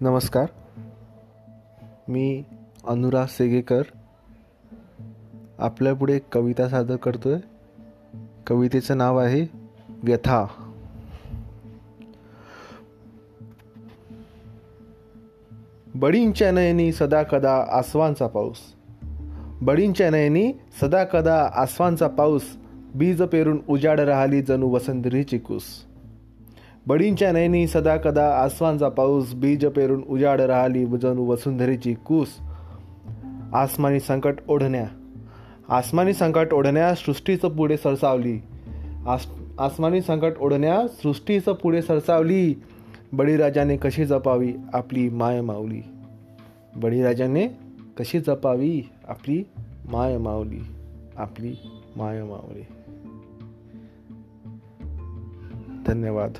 नमस्कार. मी अनुराग सेगेकर. आपल्यापुढे कविता सादर करतो आहे कवितेचं नाव आहे व्यथा. बडींच्या नयनी सदा कदा आसवांचा पाऊस. बडींच्या नयनी सदा कदा आसवांचा पाऊस. बीज पेरून उजाड राहिली जणू वसंतरीची कूस बडींच्या नयनी सदा कदा आसवांचा पाऊस बीज पेरून उजाड राहिली जणू वसुंधरीची कूस. आसमानी संकट ओढण्या. आसमानी संकट ओढण्या सृष्टीचं पुढे सरसावली. आस आसमानी संकट ओढण्या सृष्टीचं पुढे सरसावली. बळीराजाने कशी जपावी आपली माय माऊली? बळीराजाने कशी जपावी आपली माय माऊली? आपली माय माऊली. धन्यवाद.